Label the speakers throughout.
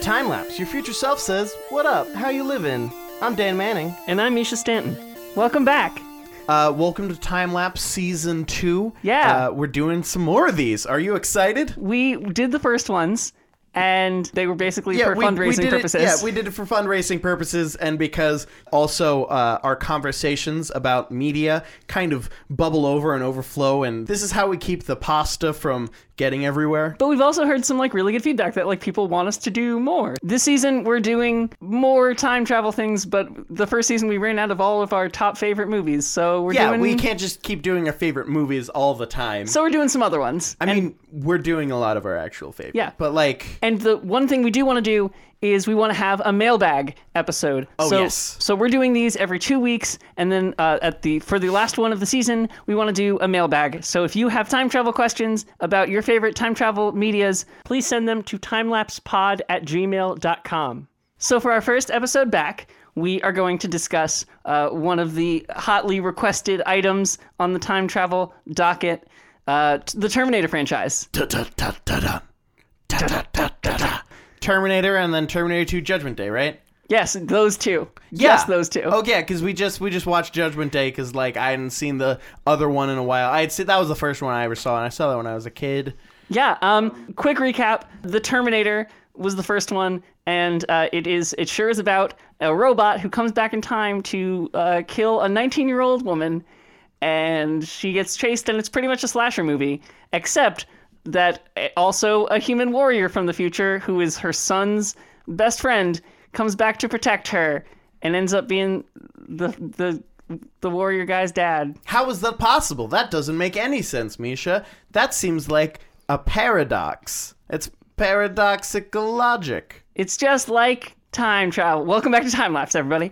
Speaker 1: Time Lapse. Your future self says, "What up? How you living?" I'm Dan Manning.
Speaker 2: And I'm Misha Stanton. Welcome back.
Speaker 1: Uh, welcome to Time Lapse Season Two.
Speaker 2: Yeah.
Speaker 1: uh, we're doing some more of these. Are you excited?
Speaker 2: We did the first ones, and they were basically for fundraising
Speaker 1: did
Speaker 2: purposes.
Speaker 1: It, yeah, we did it for fundraising purposes, and because also uh, our conversations about media kind of bubble over and overflow, and this is how we keep the pasta from getting everywhere.
Speaker 2: But we've also heard some like really good feedback that like people want us to do more. This season we're doing more time travel things, but the first season we ran out of all of our top favorite movies, so we're
Speaker 1: Yeah,
Speaker 2: doing
Speaker 1: we can't just keep doing our favorite movies all the time.
Speaker 2: So we're doing some other ones.
Speaker 1: I mean, we're doing a lot of our actual favorites.
Speaker 2: Yeah.
Speaker 1: but like,
Speaker 2: And the one thing we do want to do is we want to have a mailbag episode.
Speaker 1: Oh,
Speaker 2: so,
Speaker 1: yes.
Speaker 2: So we're doing these every two weeks, and then uh, at the for the last one of the season, we want to do a mailbag. So if you have time travel questions about your favorite time travel medias, please send them to timelapsepod at gmail.com. So for our first episode back, we are going to discuss uh, one of the hotly requested items on the time travel docket, uh, t- the Terminator franchise.
Speaker 1: Ta-ta-ta-ta-ta. Ta-ta-ta-ta-ta. Terminator and then Terminator 2 Judgment Day, right?
Speaker 2: Yes, those two. Yes, those two.
Speaker 1: Oh yeah, because we just we just watched Judgment Day because like I hadn't seen the other one in a while. I had seen that was the first one I ever saw, and I saw that when I was a kid.
Speaker 2: Yeah. Um. Quick recap: The Terminator was the first one, and uh, it is it sure is about a robot who comes back in time to uh, kill a 19-year-old woman, and she gets chased, and it's pretty much a slasher movie, except that uh, also a human warrior from the future who is her son's best friend comes back to protect her, and ends up being the the the warrior guy's dad.
Speaker 1: How is that possible? That doesn't make any sense, Misha. That seems like a paradox. It's paradoxical logic.
Speaker 2: It's just like time travel. Welcome back to Time Lapse, everybody.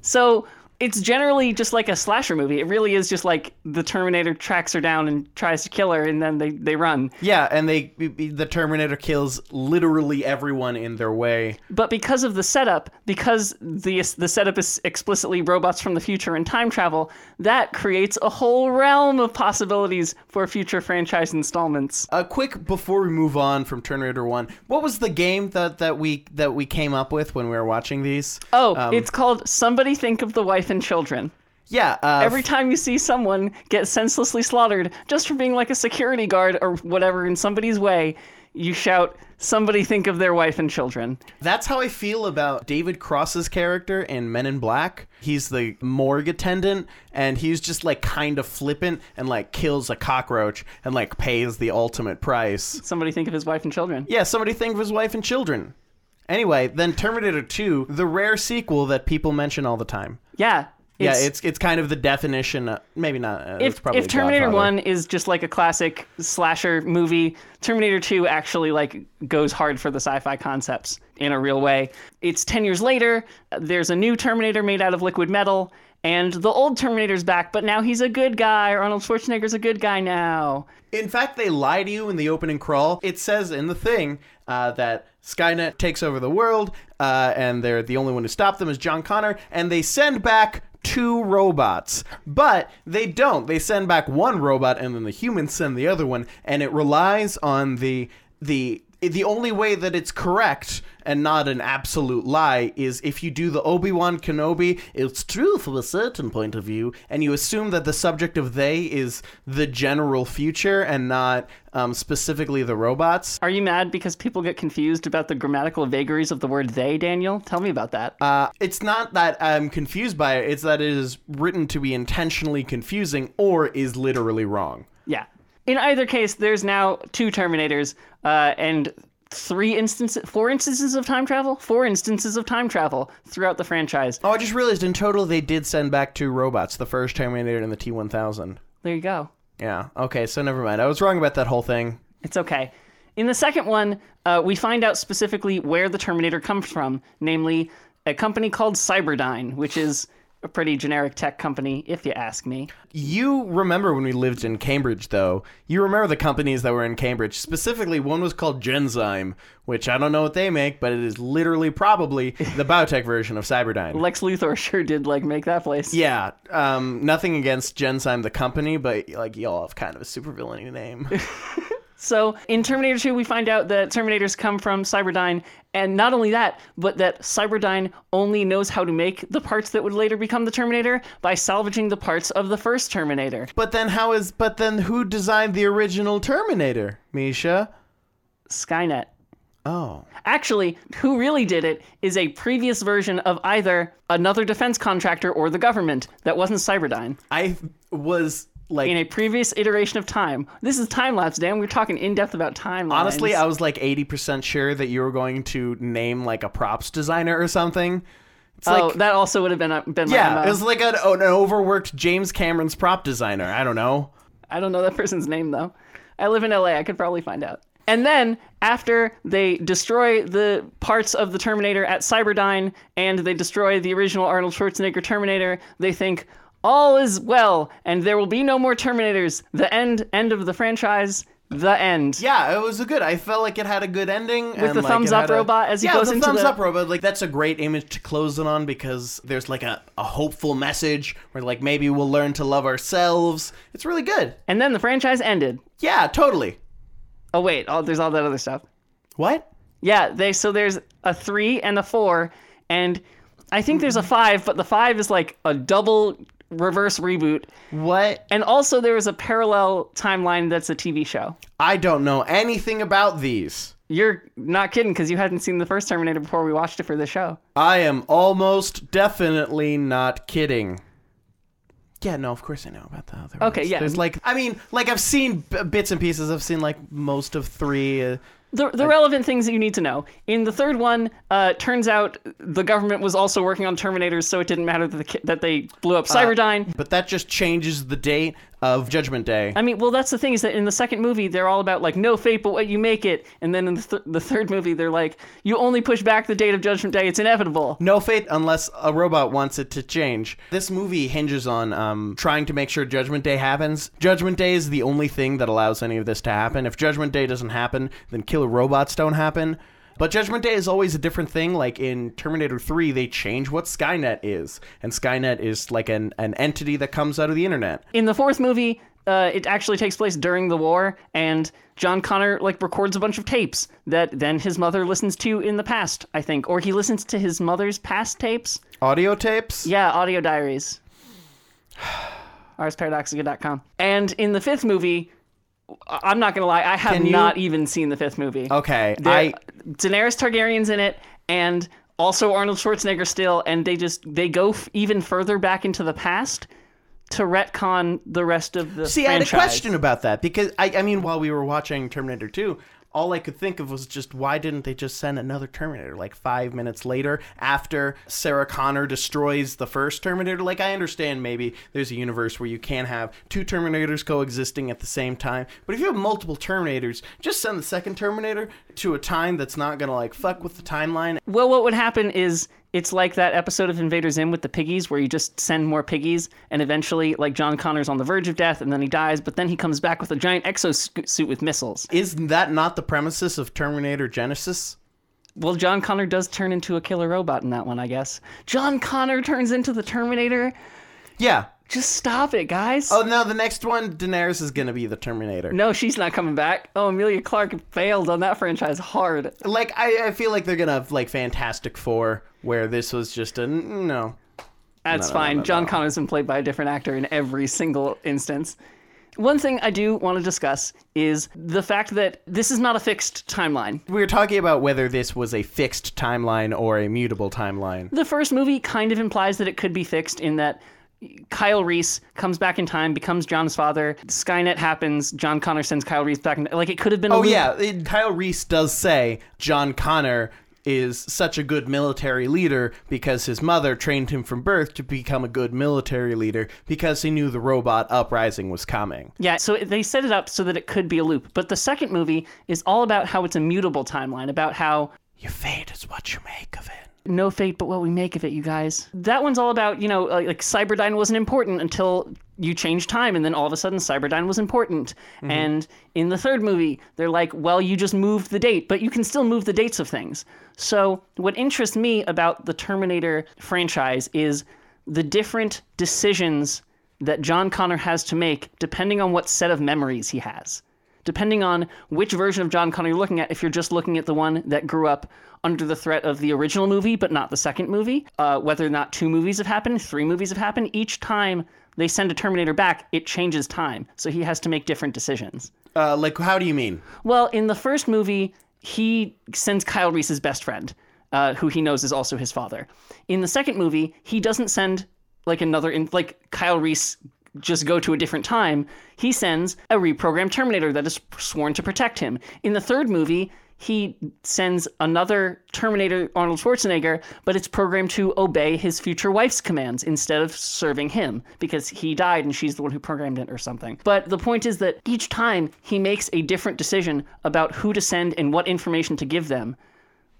Speaker 2: So it's generally just like a slasher movie. It really is just like the Terminator tracks her down and tries to kill her, and then they, they run.
Speaker 1: Yeah, and they the Terminator kills literally everyone in their way.
Speaker 2: But because of the setup, because the the setup is explicitly robots from the future and time travel, that creates a whole realm of possibilities for future franchise installments.
Speaker 1: A quick before we move on from Terminator One, what was the game that, that we that we came up with when we were watching these?
Speaker 2: Oh,
Speaker 1: Um,
Speaker 2: it's called Somebody Think of the Wife and Children.
Speaker 1: Yeah, uh,
Speaker 2: Every time you see someone get senselessly slaughtered just for being like a security guard or whatever in somebody's way, you shout, Somebody think of their wife and children.
Speaker 1: That's how I feel about David Cross's character in Men in Black. He's the morgue attendant, and he's just like kind of flippant and like kills a cockroach and like pays the ultimate price.
Speaker 2: Somebody think of his wife and children.
Speaker 1: Yeah, somebody think of his wife and children. Anyway, then Terminator 2, the rare sequel that people mention all the time.
Speaker 2: Yeah.
Speaker 1: yeah, it's it's kind of the definition. Uh, maybe not. Uh, it's
Speaker 2: if,
Speaker 1: probably
Speaker 2: if Terminator. 1 is just like a classic slasher movie, Terminator 2 actually like goes hard for the sci-fi concepts in a real way. It's 10 years later, there's a new Terminator made out of liquid metal, and the old Terminator's back, but now he's a good guy. Arnold Schwarzenegger's a good guy now.
Speaker 1: In fact, they lie to you in the opening crawl. It says in the thing uh, that Skynet takes over the world, uh, and they're the only one who stopped them is John Connor, and they send back two robots. But they don't. They send back one robot, and then the humans send the other one, and it relies on the the the only way that it's correct and not an absolute lie is if you do the Obi-Wan Kenobi, it's true from a certain point of view, and you assume that the subject of they is the general future and not um, specifically the robots.
Speaker 2: Are you mad because people get confused about the grammatical vagaries of the word they, Daniel? Tell me about that.
Speaker 1: Uh, it's not that I'm confused by it, it's that it is written to be intentionally confusing or is literally wrong.
Speaker 2: yeah. In either case, there's now two Terminators uh, and three instances, four instances of time travel? Four instances of time travel throughout the franchise.
Speaker 1: Oh, I just realized in total they did send back two robots, the first Terminator and the T-1000.
Speaker 2: There you go.
Speaker 1: Yeah, okay, so never mind. I was wrong about that whole thing.
Speaker 2: It's okay. In the second one, uh, we find out specifically where the Terminator comes from, namely a company called Cyberdyne, which is a pretty generic tech company, if you ask me.
Speaker 1: You remember when we lived in Cambridge, though. You remember the companies that were in Cambridge. Specifically, one was called Genzyme, which I don't know what they make, but it is literally probably the biotech version of Cyberdyne.
Speaker 2: Lex Luthor sure did like make that place.
Speaker 1: Yeah, um, nothing against Genzyme the company, but like y'all have kind of a supervillainy name.
Speaker 2: So in Terminator 2, we find out that Terminators come from Cyberdyne, and not only that, but that Cyberdyne only knows how to make the parts that would later become the Terminator by salvaging the parts of the first Terminator.
Speaker 1: But then how is but then who designed the original Terminator, Misha?
Speaker 2: Skynet.
Speaker 1: Oh.
Speaker 2: Actually, who really did it is a previous version of either another defense contractor or the government that wasn't Cyberdyne.
Speaker 1: I was like
Speaker 2: In a previous iteration of time. This is time lapse, Dan. We're talking in depth about time.
Speaker 1: honestly, I was like 80% sure that you were going to name like a props designer or something. It's
Speaker 2: oh,
Speaker 1: like
Speaker 2: that also would have been been
Speaker 1: yeah, it was like an, an overworked James Cameron's prop designer. I don't know.
Speaker 2: I don't know that person's name though. I live in LA. I could probably find out. And then after they destroy the parts of the Terminator at Cyberdyne and they destroy the original Arnold Schwarzenegger Terminator, they think all is well and there will be no more Terminators. The end end of the franchise. The end.
Speaker 1: Yeah, it was a good. I felt like it had a good ending with
Speaker 2: the thumbs up robot as he
Speaker 1: yeah,
Speaker 2: goes
Speaker 1: the
Speaker 2: into
Speaker 1: thumbs
Speaker 2: the-
Speaker 1: up robot. Like that's a great image to close it on because there's like a, a hopeful message where like maybe we'll learn to love ourselves. It's really good.
Speaker 2: And then the franchise ended.
Speaker 1: Yeah, totally.
Speaker 2: Oh wait, oh, there's all that other stuff.
Speaker 1: What?
Speaker 2: Yeah, they so there's a three and a four, and I think there's a five, but the five is like a double reverse reboot.
Speaker 1: What?
Speaker 2: And also there is a parallel timeline that's a TV show.
Speaker 1: I don't know anything about these.
Speaker 2: You're not kidding because you hadn't seen the first Terminator before we watched it for the show.
Speaker 1: I am almost definitely not kidding. Yeah, no, of course I know about the other
Speaker 2: Okay,
Speaker 1: ones.
Speaker 2: yeah.
Speaker 1: There's like, I mean, like I've seen b- bits and pieces. I've seen like most of three. Uh,
Speaker 2: The, the relevant things that you need to know. In the third one, uh, turns out the government was also working on Terminators, so it didn't matter that, the, that they blew up Cyberdyne.
Speaker 1: but that just changes the date of Judgment Day.
Speaker 2: I mean, well, that's the thing is that in the second movie, they're all about like no fate but what you make it, and then in the, th- the third movie, they're like you only push back the date of Judgment Day; it's inevitable.
Speaker 1: No fate unless a robot wants it to change. This movie hinges on um, trying to make sure Judgment Day happens. Judgment Day is the only thing that allows any of this to happen. If Judgment Day doesn't happen, then killer robots don't happen. But Judgment Day is always a different thing. Like in Terminator 3, they change what Skynet is. And Skynet is like an, an entity that comes out of the internet.
Speaker 2: In the fourth movie, uh, it actually takes place during the war, and John Connor like records a bunch of tapes that then his mother listens to in the past, I think, or he listens to his mother's past tapes.
Speaker 1: Audio tapes?
Speaker 2: Yeah, audio diaries. ArsParadoxica.com. And in the fifth movie, I'm not gonna lie, I have
Speaker 1: you-
Speaker 2: not even seen the fifth movie.
Speaker 1: Okay,
Speaker 2: There-
Speaker 1: I
Speaker 2: Daenerys Targaryen's in it, and also Arnold Schwarzenegger still, and they just they go f- even further back into the past to retcon the rest of the
Speaker 1: See, I had a question about that because I, I mean, while we were watching Terminator 2, all I could think of was just why didn't they just send another Terminator like five minutes later after Sarah Connor destroys the first Terminator? Like, I understand maybe there's a universe where you can't have two Terminators coexisting at the same time, but if you have multiple Terminators, just send the second Terminator to a time that's not gonna like fuck with the timeline.
Speaker 2: Well, what would happen is it's like that episode of Invader Zim with the piggies, where you just send more piggies, and eventually, like John Connor's on the verge of death, and then he dies, but then he comes back with a giant exosuit with missiles.
Speaker 1: Is that not the premises of Terminator Genisys?
Speaker 2: Well, John Connor does turn into a killer robot in that one, I guess. John Connor turns into the Terminator.
Speaker 1: Yeah.
Speaker 2: Just stop it, guys.
Speaker 1: Oh no, the next one, Daenerys is gonna be the Terminator.
Speaker 2: No, she's not coming back. Oh, Emilia Clarke failed on that franchise hard.
Speaker 1: like I, I feel like they're gonna have like Fantastic Four, where this was just a no.
Speaker 2: That's
Speaker 1: No,
Speaker 2: fine.
Speaker 1: no,
Speaker 2: John
Speaker 1: no.
Speaker 2: Connor's been played by a different actor in every single instance. One thing I do want to discuss is the fact that this is not a fixed timeline.
Speaker 1: We were talking about whether this was a fixed timeline or a mutable timeline.
Speaker 2: The first movie kind of implies that it could be fixed in that Kyle Reese comes back in time, becomes John's father. Skynet happens. John Connor sends Kyle Reese back. In, like it could have been. a
Speaker 1: Oh
Speaker 2: loop.
Speaker 1: yeah, it, Kyle Reese does say John Connor is such a good military leader because his mother trained him from birth to become a good military leader because he knew the robot uprising was coming.
Speaker 2: Yeah, so they set it up so that it could be a loop. But the second movie is all about how it's a mutable timeline, about how
Speaker 1: Your fate is what you make of it.
Speaker 2: no fate but what we make of it, you guys. That one's all about, you know, like, like Cyberdyne wasn't important until you change time, and then all of a sudden Cyberdyne was important. And in the third movie, they're like, well, you just moved the date, but you can still move the dates of things. So what interests me about the Terminator franchise is the different decisions that John Connor has to make depending on what set of memories he has. depending on which version of John Connor you're looking at. If you're just looking at the one that grew up under the threat of the original movie, but not the second movie, uh, whether or not two movies have happened, three movies have happened, each time they send a Terminator back, it changes time. So he has to make different decisions.
Speaker 1: Uh, like, how do you mean?
Speaker 2: Well, in the first movie, he sends Kyle Reese's best friend, uh, who he knows is also his father. In the second movie, he doesn't send like another, in, like Kyle Reese just go to a different time. He sends a reprogrammed Terminator that is sworn to protect him. In the third movie, he sends another Terminator, Arnold Schwarzenegger, but it's programmed to obey his future wife's commands instead of serving him because he died and she's the one who programmed it or something. But the point is that each time he makes a different decision about who to send and what information to give them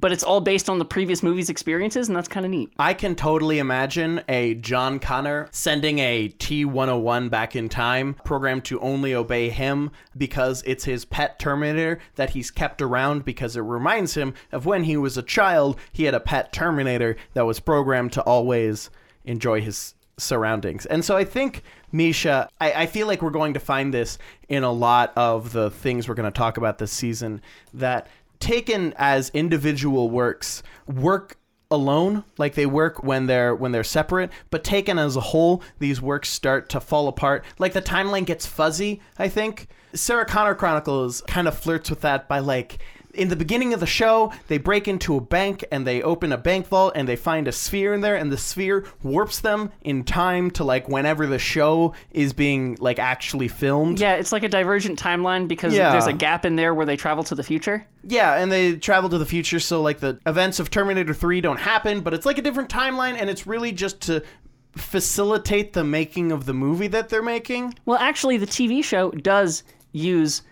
Speaker 2: but it's all based on the previous movie's experiences, and that's kind of neat.
Speaker 1: I can totally imagine a John Connor sending a T 101 back in time, programmed to only obey him because it's his pet Terminator that he's kept around because it reminds him of when he was a child, he had a pet Terminator that was programmed to always enjoy his surroundings. And so I think, Misha, I, I, feel like we're going to find this in a lot of the things we're going to talk about this season that taken as individual works work alone like they work when they're when they're separate but taken as a whole these works start to fall apart. Like the timeline gets fuzzy i think. Sarah connor chronicles kind of flirts with that by like in the beginning of the show, they break into a bank and they open a bank vault and they find a sphere in there, and the sphere warps them in time to like whenever the show is being like actually filmed.
Speaker 2: Yeah, it's like a divergent timeline because
Speaker 1: Yeah.
Speaker 2: there's a gap in there where they travel to the future.
Speaker 1: Yeah, and they travel to the future, so like the events of Terminator 3 don't happen, but it's like a different timeline, and it's really just to facilitate the making of the movie that they're making.
Speaker 2: Well, actually, the TV show does use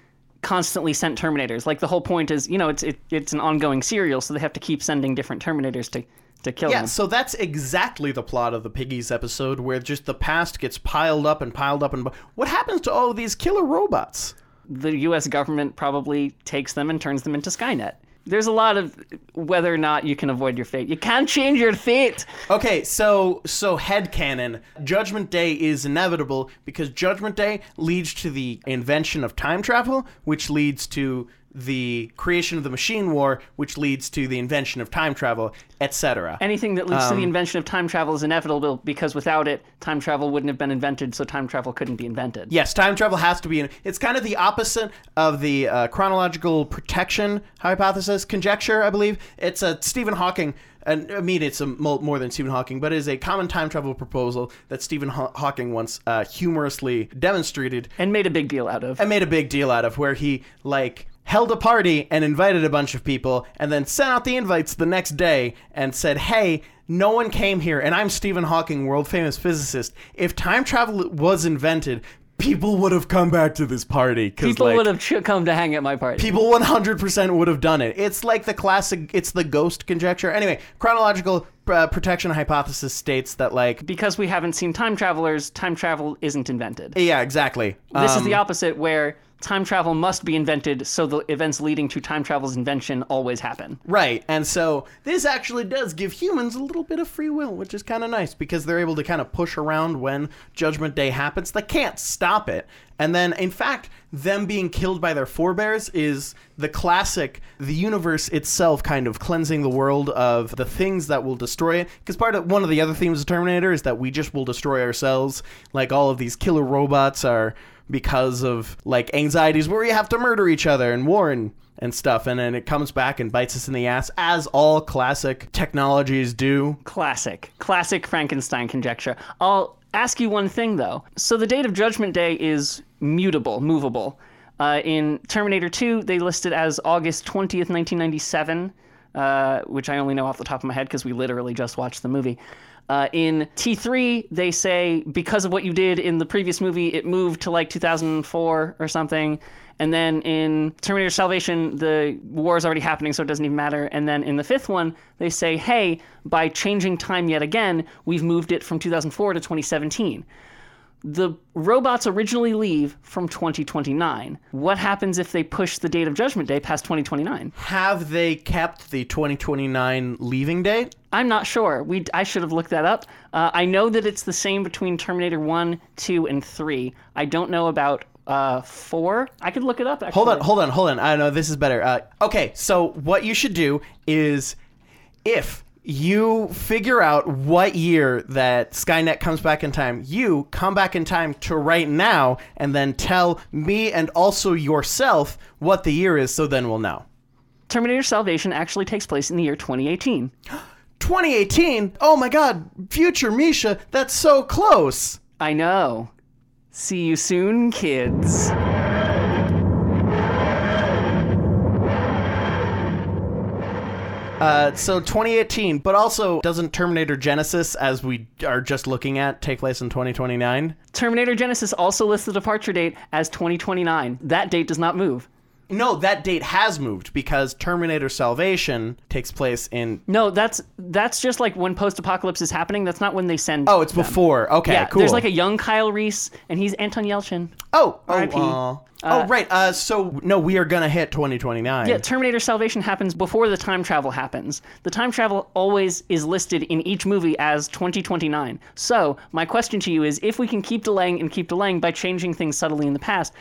Speaker 2: constantly sent Terminators. Like the whole point is, you know, it's it, it's an ongoing serial, so they have to keep sending different Terminators to to kill
Speaker 1: Yeah,
Speaker 2: them.
Speaker 1: so that's exactly the plot of the Piggies episode, where just the past gets piled up and piled up, and what happens to all these killer robots?
Speaker 2: The U.S. government probably takes them and turns them into Skynet. There's a lot of whether or not you can avoid your fate. You can't change your fate.
Speaker 1: Okay, so so head headcanon, Judgment Day is inevitable because Judgment Day leads to the invention of time travel, which leads to the creation of the machine war, which leads to the invention of time travel, etc.
Speaker 2: Anything that leads to
Speaker 1: Um,
Speaker 2: the invention of time travel is inevitable because without it, time travel wouldn't have been invented, so time travel couldn't be invented.
Speaker 1: Yes, time travel has to be. In, it's kind of the opposite of the uh, chronological protection hypothesis conjecture, I believe. It's a Stephen Hawking. And I mean, it's a more than Stephen Hawking, but it is a common time travel proposal that Stephen Haw- Hawking once uh, humorously demonstrated
Speaker 2: And made a big deal out of.
Speaker 1: and made a big deal out of, where he like held a party and invited a bunch of people, and then sent out the invites the next day and said, "Hey." No one came here, and I'm Stephen Hawking, world famous physicist. If time travel was invented, people would have come back to this party.
Speaker 2: People
Speaker 1: like,
Speaker 2: would have ch- come to hang at my party.
Speaker 1: People 100% would have done it. It's like the classic, it's the ghost conjecture. Anyway, chronological uh, protection hypothesis states that, like,
Speaker 2: because we haven't seen time travelers, time travel isn't invented.
Speaker 1: yeah, exactly.
Speaker 2: This is
Speaker 1: Um,
Speaker 2: the opposite, where time travel must be invented, so the events leading to time travel's invention always happen.
Speaker 1: Right. And so this actually does give humans a little bit of free will, which is kind of nice because they're able to kind of push around when Judgment Day happens. They can't stop it. And then, in fact, them being killed by their forebears is the classic, the universe itself kind of cleansing the world of the things that will destroy it. Because part of one of the other themes of Terminator is that we just will destroy ourselves. Like all of these killer robots are because of like anxieties where we have to murder each other and war and and stuff and then it comes back and bites us in the ass as all classic technologies do
Speaker 2: Classic. Classic Frankenstein conjecture. I'll ask you one thing, though. So the date of Judgment Day is mutable, movable. Uh, in Terminator 2, they list it as August 20th, 1997, uh, which I only know off the top of my head because we literally just watched the movie. Uh, in T3, they say because of what you did in the previous movie, it moved to like 2004 or something. And then in Terminator Salvation, the war is already happening, so it doesn't even matter. And then in the fifth one, they say, hey, by changing time yet again, we've moved it from 2004 to 2017. The robots originally leave from 2029. What happens if they push the date of Judgment Day past 2029?
Speaker 1: have they kept the 2029 leaving date
Speaker 2: I'm not sure. We I should have looked that up. Uh, I know that it's the same between Terminator 1, 2, and 3. I don't know about uh, four. I could look it up. Actually.
Speaker 1: Hold on, hold on, hold on. I know this is better. Uh, okay, so what you should do is if you figure out what year that Skynet comes back in time, you come back in time to right now and then tell me and also yourself what the year is so then we'll know.
Speaker 2: Terminator Salvation actually takes place in the year 2018.
Speaker 1: 2018? Oh my god, future Misha, that's so close.
Speaker 2: I know. See you soon, kids.
Speaker 1: Uh, so 2018, but also doesn't Terminator Genisys, as we are just looking at, take place in 2029?
Speaker 2: Terminator Genisys also lists the departure date as 2029. That date does not move.
Speaker 1: No, that date has moved because Terminator Salvation takes place in.
Speaker 2: No, that's that's just like when post-apocalypse is happening. That's not when they send.
Speaker 1: Oh, it's
Speaker 2: them.
Speaker 1: before. Okay,
Speaker 2: Yeah,
Speaker 1: cool.
Speaker 2: there's like a young Kyle Reese, and he's Anton Yelchin.
Speaker 1: oh, oh, aw. oh, right. Uh, so no, we are gonna hit 2029.
Speaker 2: Yeah, Terminator Salvation happens before the time travel happens. The time travel always is listed in each movie as 2029. So, my question to you is if we can keep delaying and keep delaying by changing things subtly in the past,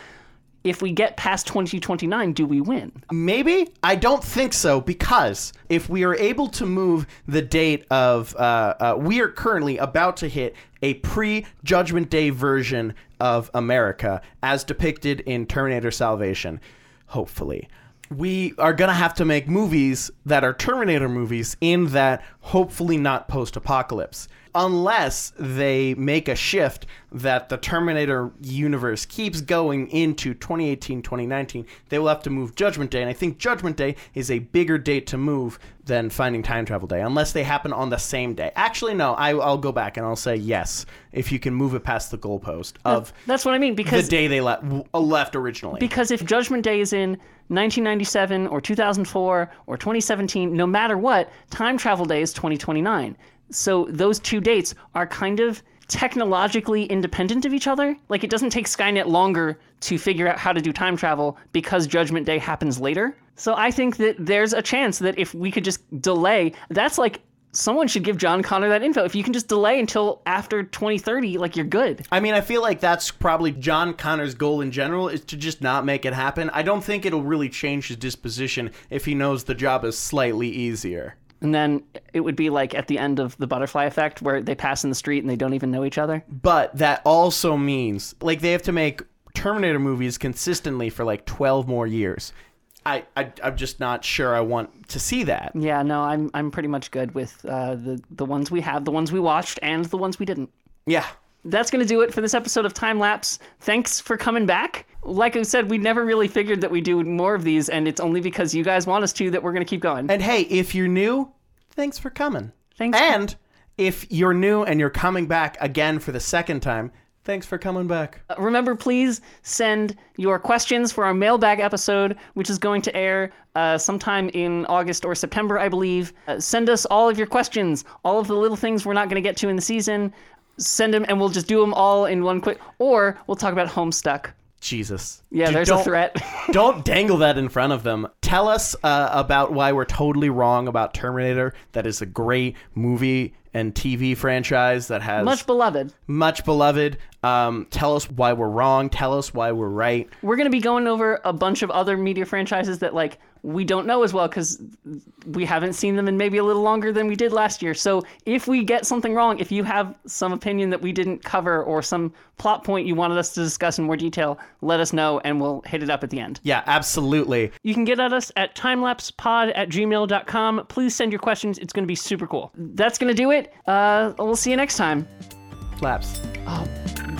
Speaker 2: if we get past 2029, do we win?
Speaker 1: Maybe? I don't think so because if we are able to move the date of, uh, uh, we are currently about to hit a pre Judgment Day version of America as depicted in Terminator Salvation. Hopefully. We are going to have to make movies that are Terminator movies in that hopefully not post apocalypse. Unless they make a shift that the Terminator universe keeps going into 2018, 2019, they will have to move Judgment Day. And I think Judgment Day is a bigger date to move than Finding Time Travel Day, unless they happen on the same day. Actually, no, I, I'll go back and I'll say yes if you can move it past the goalpost of
Speaker 2: That's what I mean because the
Speaker 1: day they le- left originally.
Speaker 2: because if Judgment Day is in 1997 or 2004 or 2017, no matter what, Time Travel Day is 2029. So those two dates are kind of technologically independent of each other. Like it doesn't take Skynet longer to figure out how to do time travel because Judgment Day happens later. So I think that there's a chance that if we could just delay, that's like someone should give John Connor that info. If you can just delay until after 2030, like you're good.
Speaker 1: I mean, I feel like that's probably John Connor's goal in general is to just not make it happen. I don't think it'll really change his disposition if he knows the job is slightly easier.
Speaker 2: And then it would be like at the end of the butterfly effect where they pass in the street and they don't even know each other.
Speaker 1: But that also means like they have to make Terminator movies consistently for like 12 more years. I, I I'm just not sure I want to see that.
Speaker 2: Yeah, no, I'm I'm pretty much good with uh, the the ones we have, the ones we watched, and the ones we didn't.
Speaker 1: Yeah.
Speaker 2: That's gonna do it for this episode of Time Lapse. Thanks for coming back. Like I said, we never really figured that we do more of these, and it's only because you guys want us to that we're gonna keep going.
Speaker 1: And hey, if you're new, thanks for coming.
Speaker 2: Thanks.
Speaker 1: And if you're new and you're coming back again for the second time, thanks for coming back.
Speaker 2: Remember, please send your questions for our mailbag episode, which is going to air uh, sometime in August or September, I believe. Uh, send us all of your questions, all of the little things we're not going to get to in the season. Send them, and we'll just do them all in one quick. Or we'll talk about Homestuck.
Speaker 1: Jesus.
Speaker 2: Yeah,
Speaker 1: Dude,
Speaker 2: there's a threat.
Speaker 1: Don't dangle that in front of them. Tell us uh, about why we're totally wrong about Terminator. That is a great movie and TV franchise that has
Speaker 2: Much beloved.
Speaker 1: much beloved. Um, tell us why we're wrong. Tell us why we're right.
Speaker 2: We're going to be going over a bunch of other media franchises that, like, we don't know as well because we haven't seen them in maybe a little longer than we did last year. So if we get something wrong, if you have some opinion that we didn't cover or some plot point you wanted us to discuss in more detail, let us know and we'll hit it up at the end.
Speaker 1: Yeah, absolutely.
Speaker 2: You can get at us at timelapsepod at gmail.com. Please send your questions. It's going to be super cool. That's going to do it. Uh, we'll see you next time.
Speaker 1: Laps.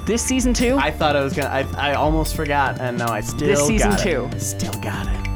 Speaker 2: This season two.
Speaker 1: I thought I was gonna. I, I almost forgot, and now I still
Speaker 2: This season two.
Speaker 1: Still got it.